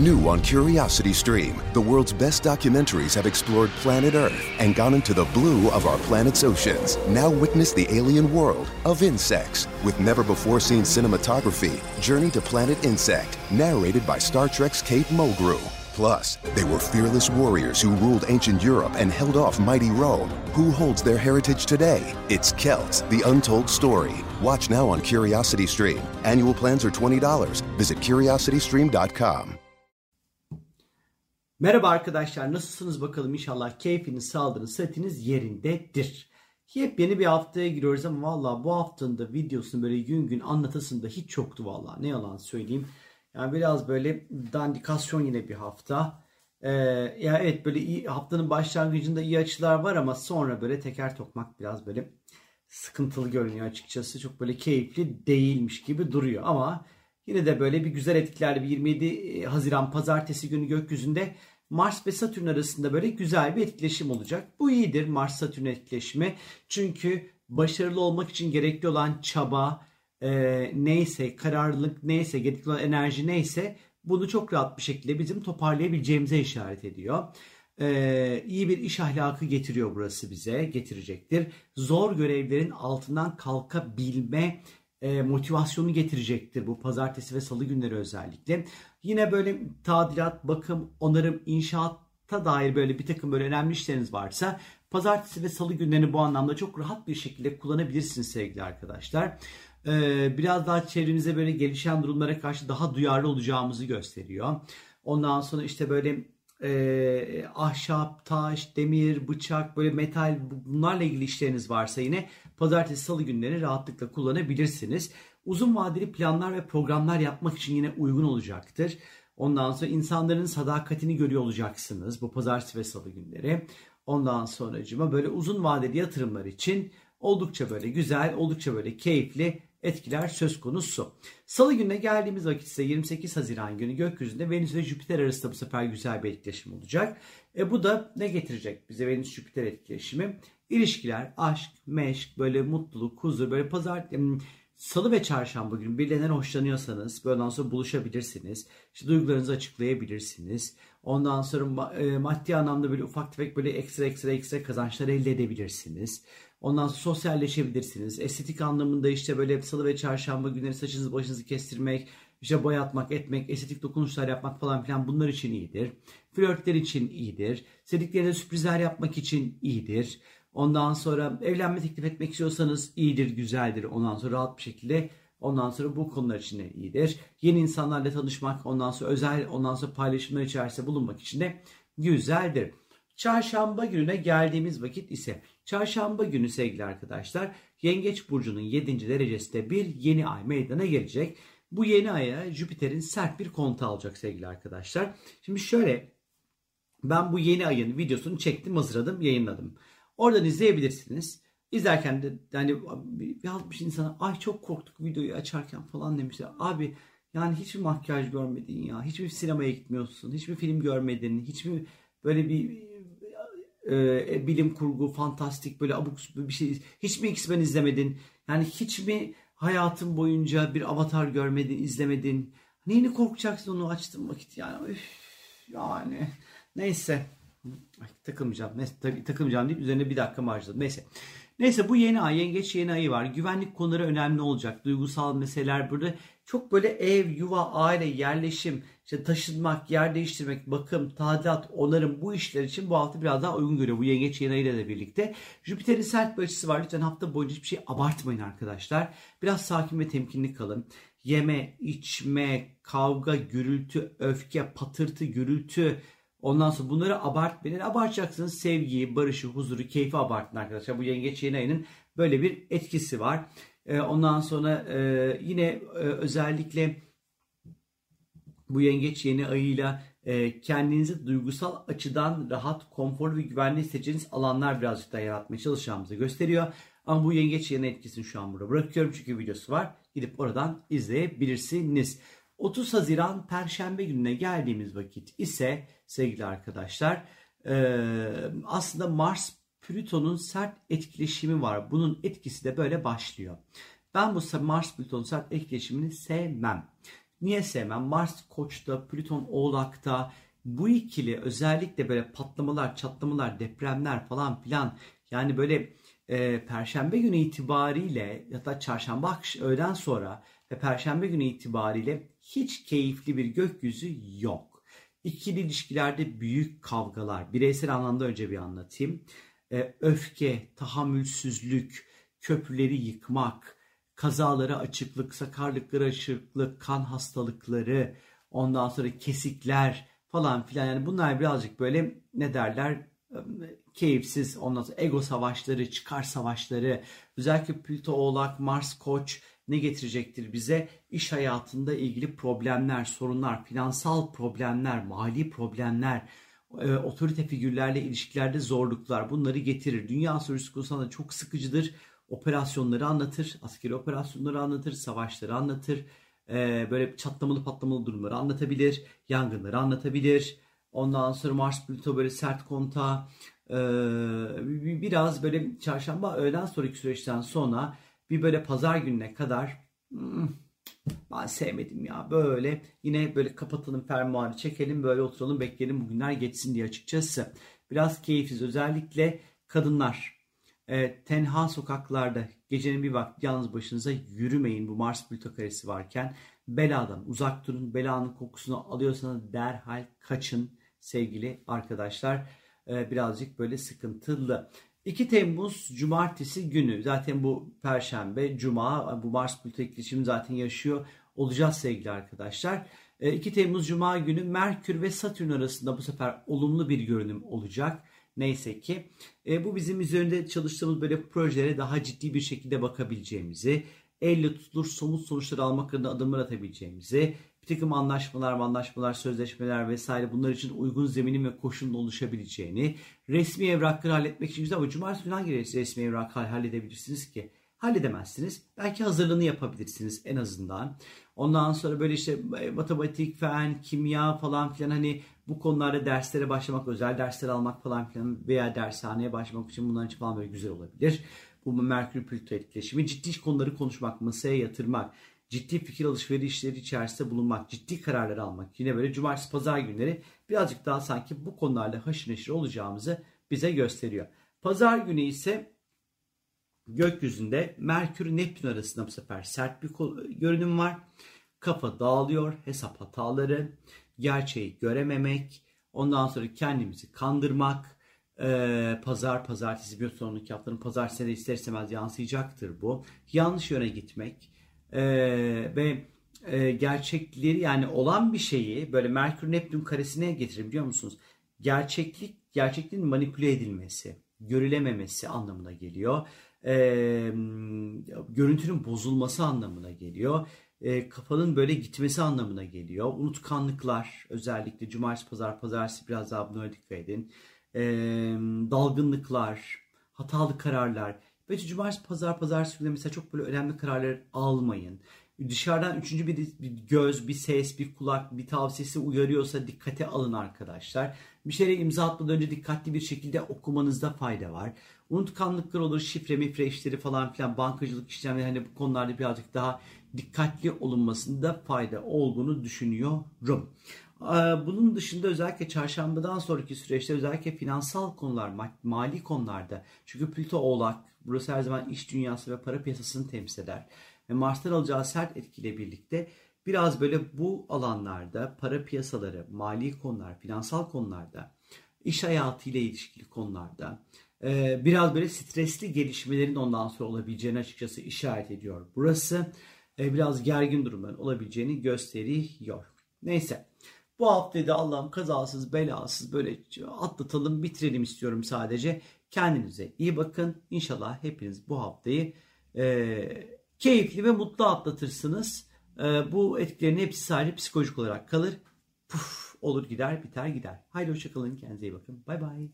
New on Curiosity Stream, the world's best documentaries have explored planet Earth and gone into the blue of our planet's oceans. Now witness the alien world of insects with never before seen cinematography. Journey to Planet Insect, narrated by Star Trek's Kate Mulgrew. Plus, they were fearless warriors who ruled ancient Europe and held off mighty Rome. Who holds their heritage today? It's Celts, the untold story. Watch now on Curiosity Stream. Annual plans are $20. Visit curiositystream.com. Merhaba arkadaşlar nasılsınız bakalım inşallah keyfiniz, sağlığınız, sıhhatiniz yerindedir. Yepyeni bir haftaya giriyoruz ama valla bu haftanın da videosunu böyle gün gün anlatasında hiç yoktu valla ne yalan söyleyeyim. Yani biraz böyle dandikasyon yine bir hafta. Ee, ya evet böyle iyi, haftanın başlangıcında iyi açılar var ama sonra böyle teker tokmak biraz böyle sıkıntılı görünüyor açıkçası. Çok böyle keyifli değilmiş gibi duruyor ama yine de böyle bir güzel etkilerle bir 27 Haziran pazartesi günü gökyüzünde Mars ve Satürn arasında böyle güzel bir etkileşim olacak. Bu iyidir Mars-Satürn etkileşimi. Çünkü başarılı olmak için gerekli olan çaba, e, neyse, kararlılık neyse, gerekli olan enerji neyse bunu çok rahat bir şekilde bizim toparlayabileceğimize işaret ediyor. Ee, iyi bir iş ahlakı getiriyor burası bize, getirecektir. Zor görevlerin altından kalkabilme e, motivasyonu getirecektir bu pazartesi ve salı günleri özellikle. Yine böyle tadilat, bakım, onarım, inşaatta dair böyle bir takım böyle önemli işleriniz varsa pazartesi ve salı günlerini bu anlamda çok rahat bir şekilde kullanabilirsiniz sevgili arkadaşlar. Ee, biraz daha çevremize böyle gelişen durumlara karşı daha duyarlı olacağımızı gösteriyor. Ondan sonra işte böyle e, ahşap, taş, demir, bıçak, böyle metal bunlarla ilgili işleriniz varsa yine pazartesi salı günleri rahatlıkla kullanabilirsiniz. Uzun vadeli planlar ve programlar yapmak için yine uygun olacaktır. Ondan sonra insanların sadakatini görüyor olacaksınız bu pazartesi ve salı günleri. Ondan sonracıma böyle uzun vadeli yatırımlar için oldukça böyle güzel, oldukça böyle keyifli etkiler söz konusu. Salı gününe geldiğimiz vakit ise 28 Haziran günü gökyüzünde Venüs ve Jüpiter arasında bu sefer güzel bir etkileşim olacak. E bu da ne getirecek bize Venüs-Jüpiter etkileşimi? İlişkiler, aşk, meşk, böyle mutluluk, huzur, böyle pazar, salı ve çarşamba günü birilerinden hoşlanıyorsanız böyle ondan sonra buluşabilirsiniz. İşte duygularınızı açıklayabilirsiniz. Ondan sonra e, maddi anlamda böyle ufak tefek böyle ekstra ekstra ekstra kazançlar elde edebilirsiniz. Ondan sonra sosyalleşebilirsiniz. Estetik anlamında işte böyle salı ve çarşamba günleri saçınızı başınızı kestirmek, işte boyatmak, etmek, estetik dokunuşlar yapmak falan filan bunlar için iyidir. Flörtler için iyidir. Sevdiklerine sürprizler yapmak için iyidir. Ondan sonra evlenme teklif etmek istiyorsanız iyidir, güzeldir. Ondan sonra rahat bir şekilde Ondan sonra bu konular için de iyidir. Yeni insanlarla tanışmak, ondan sonra özel, ondan sonra paylaşımlar içerisinde bulunmak için de güzeldir. Çarşamba gününe geldiğimiz vakit ise çarşamba günü sevgili arkadaşlar Yengeç Burcu'nun 7. derecesinde bir yeni ay meydana gelecek. Bu yeni aya Jüpiter'in sert bir kontu alacak sevgili arkadaşlar. Şimdi şöyle ben bu yeni ayın videosunu çektim hazırladım yayınladım. Oradan izleyebilirsiniz. İzlerken de yani yazmış insana ay çok korktuk videoyu açarken falan demişler. Abi yani hiçbir makyaj görmedin ya. Hiçbir sinemaya gitmiyorsun. Hiçbir film görmedin. Hiçbir böyle bir e, bilim kurgu, fantastik böyle abuk bir şey. Hiç mi X-Men izlemedin? Yani hiç mi hayatın boyunca bir avatar görmedin, izlemedin? Neyini korkacaksın onu açtım vakit yani. Üf, yani neyse. Ay, takılmayacağım. Neyse, takılmayacağım deyip üzerine bir dakika harcadım. Neyse. Neyse bu yeni ay, yengeç yeni ayı var. Güvenlik konuları önemli olacak. Duygusal meseleler burada. Çok böyle ev, yuva, aile, yerleşim, işte taşınmak, yer değiştirmek, bakım, tadilat, onarım bu işler için bu hafta biraz daha uygun görüyor. Bu yengeç yeni ayıyla da birlikte. Jüpiter'in sert bir açısı var. Lütfen hafta boyunca hiçbir şey abartmayın arkadaşlar. Biraz sakin ve temkinli kalın. Yeme, içme, kavga, gürültü, öfke, patırtı, gürültü, Ondan sonra bunları abartmayın. Abartacaksınız sevgiyi, barışı, huzuru, keyfi abartın arkadaşlar. Bu yengeç yeni ayının böyle bir etkisi var. Ee, ondan sonra e, yine e, özellikle bu yengeç yeni ayıyla e, kendinizi duygusal açıdan rahat, konforlu ve güvenli hissedeceğiniz alanlar birazcık daha yaratmaya çalışacağımızı gösteriyor. Ama bu yengeç yeni etkisini şu an burada bırakıyorum çünkü videosu var. Gidip oradan izleyebilirsiniz. 30 Haziran Perşembe gününe geldiğimiz vakit ise sevgili arkadaşlar aslında Mars Plüton'un sert etkileşimi var. Bunun etkisi de böyle başlıyor. Ben bu Mars Plüton sert etkileşimini sevmem. Niye sevmem? Mars Koç'ta, Plüton Oğlak'ta bu ikili özellikle böyle patlamalar, çatlamalar, depremler falan filan yani böyle e, Perşembe günü itibariyle ya da Çarşamba akş öğleden sonra ve Perşembe günü itibariyle hiç keyifli bir gökyüzü yok. İkili ilişkilerde büyük kavgalar. Bireysel anlamda önce bir anlatayım. E, öfke, tahammülsüzlük, köprüleri yıkmak, kazalara açıklık, sakarlıklara açıklık, kan hastalıkları, ondan sonra kesikler falan filan. Yani bunlar birazcık böyle ne derler keyifsiz ondan sonra ego savaşları, çıkar savaşları, özellikle Plüto Oğlak, Mars Koç ne getirecektir bize? İş hayatında ilgili problemler, sorunlar, finansal problemler, mali problemler, e, otorite figürlerle ilişkilerde zorluklar bunları getirir. Dünya sorusu konusunda çok sıkıcıdır. Operasyonları anlatır, askeri operasyonları anlatır, savaşları anlatır. E, böyle çatlamalı patlamalı durumları anlatabilir, yangınları anlatabilir. Ondan sonra Mars Plüto böyle sert konta e, biraz böyle çarşamba öğleden sonraki süreçten sonra bir böyle pazar gününe kadar hmm, ben sevmedim ya böyle yine böyle kapatalım fermuarı çekelim böyle oturalım bekleyelim bugünler geçsin diye açıkçası. Biraz keyifsiz özellikle kadınlar e, tenha sokaklarda gecenin bir vakti yalnız başınıza yürümeyin bu Mars Plüto karesi varken beladan uzak durun belanın kokusunu alıyorsanız derhal kaçın sevgili arkadaşlar e, birazcık böyle sıkıntılı. 2 Temmuz Cumartesi günü zaten bu Perşembe, Cuma bu Mars Plüto ikilişimi zaten yaşıyor olacağız sevgili arkadaşlar. 2 e, Temmuz Cuma günü Merkür ve Satürn arasında bu sefer olumlu bir görünüm olacak. Neyse ki e, bu bizim üzerinde çalıştığımız böyle projelere daha ciddi bir şekilde bakabileceğimizi, elle tutulur somut sonuçlar almak adına adımlar atabileceğimizi, bir takım anlaşmalar, anlaşmalar, sözleşmeler vesaire bunlar için uygun zeminin ve koşulun oluşabileceğini, resmi evrakları halletmek için güzel ama cumartesi günü hangi resmi evrak halledebilirsiniz ki? Halledemezsiniz. Belki hazırlığını yapabilirsiniz en azından. Ondan sonra böyle işte e, matematik, fen, kimya falan filan hani bu konularda derslere başlamak, özel dersler almak falan filan veya dershaneye başlamak için bunların için falan böyle güzel olabilir. Bu Merkür Plüto etkileşimi ciddi konuları konuşmak, masaya yatırmak, ciddi fikir alışverişleri içerisinde bulunmak, ciddi kararlar almak. Yine böyle cumartesi pazar günleri birazcık daha sanki bu konularla haşır neşir olacağımızı bize gösteriyor. Pazar günü ise gökyüzünde Merkür Neptün arasında bu sefer sert bir görünüm var. Kafa dağılıyor, hesap hataları, gerçeği görememek, ondan sonra kendimizi kandırmak, ee, pazar, pazartesi bir sonraki haftanın pazartesi de ister istemez yansıyacaktır bu. Yanlış yöne gitmek, e, ve e, gerçekleri yani olan bir şeyi böyle Merkür Neptün karesine getirir biliyor musunuz? Gerçeklik, gerçekliğin manipüle edilmesi, görülememesi anlamına geliyor. E, görüntünün bozulması anlamına geliyor. E, kafanın böyle gitmesi anlamına geliyor. Unutkanlıklar özellikle cumartesi, pazar, pazartesi biraz daha buna dikkat edin. E, dalgınlıklar, hatalı kararlar ve cumartesi, pazar, pazartesi günü mesela çok böyle önemli kararlar almayın. Dışarıdan üçüncü bir, bir göz, bir ses, bir kulak, bir tavsiyesi uyarıyorsa dikkate alın arkadaşlar. Bir şeye imza atmadan önce dikkatli bir şekilde okumanızda fayda var. Unutkanlıklar olur, şifre mifre işleri falan filan, bankacılık işlemleri hani bu konularda birazcık daha dikkatli olunmasında fayda olduğunu düşünüyorum. Ee, bunun dışında özellikle çarşambadan sonraki süreçte özellikle finansal konular, mali konularda çünkü Plüto Oğlak burası her zaman iş dünyası ve para piyasasını temsil eder. Ve Mars'tan alacağı sert etkiyle birlikte biraz böyle bu alanlarda para piyasaları, mali konular, finansal konularda, iş hayatıyla ilişkili konularda e, biraz böyle stresli gelişmelerin ondan sonra olabileceğini açıkçası işaret ediyor. Burası e, biraz gergin durumların olabileceğini gösteriyor. Neyse. Bu haftayı da Allah'ım kazasız belasız böyle atlatalım bitirelim istiyorum sadece. Kendinize iyi bakın. İnşallah hepiniz bu haftayı e, keyifli ve mutlu atlatırsınız. E, bu etkilerin hepsi sadece psikolojik olarak kalır. Puf olur gider biter gider. Haydi hoşçakalın kendinize iyi bakın. Bay bay.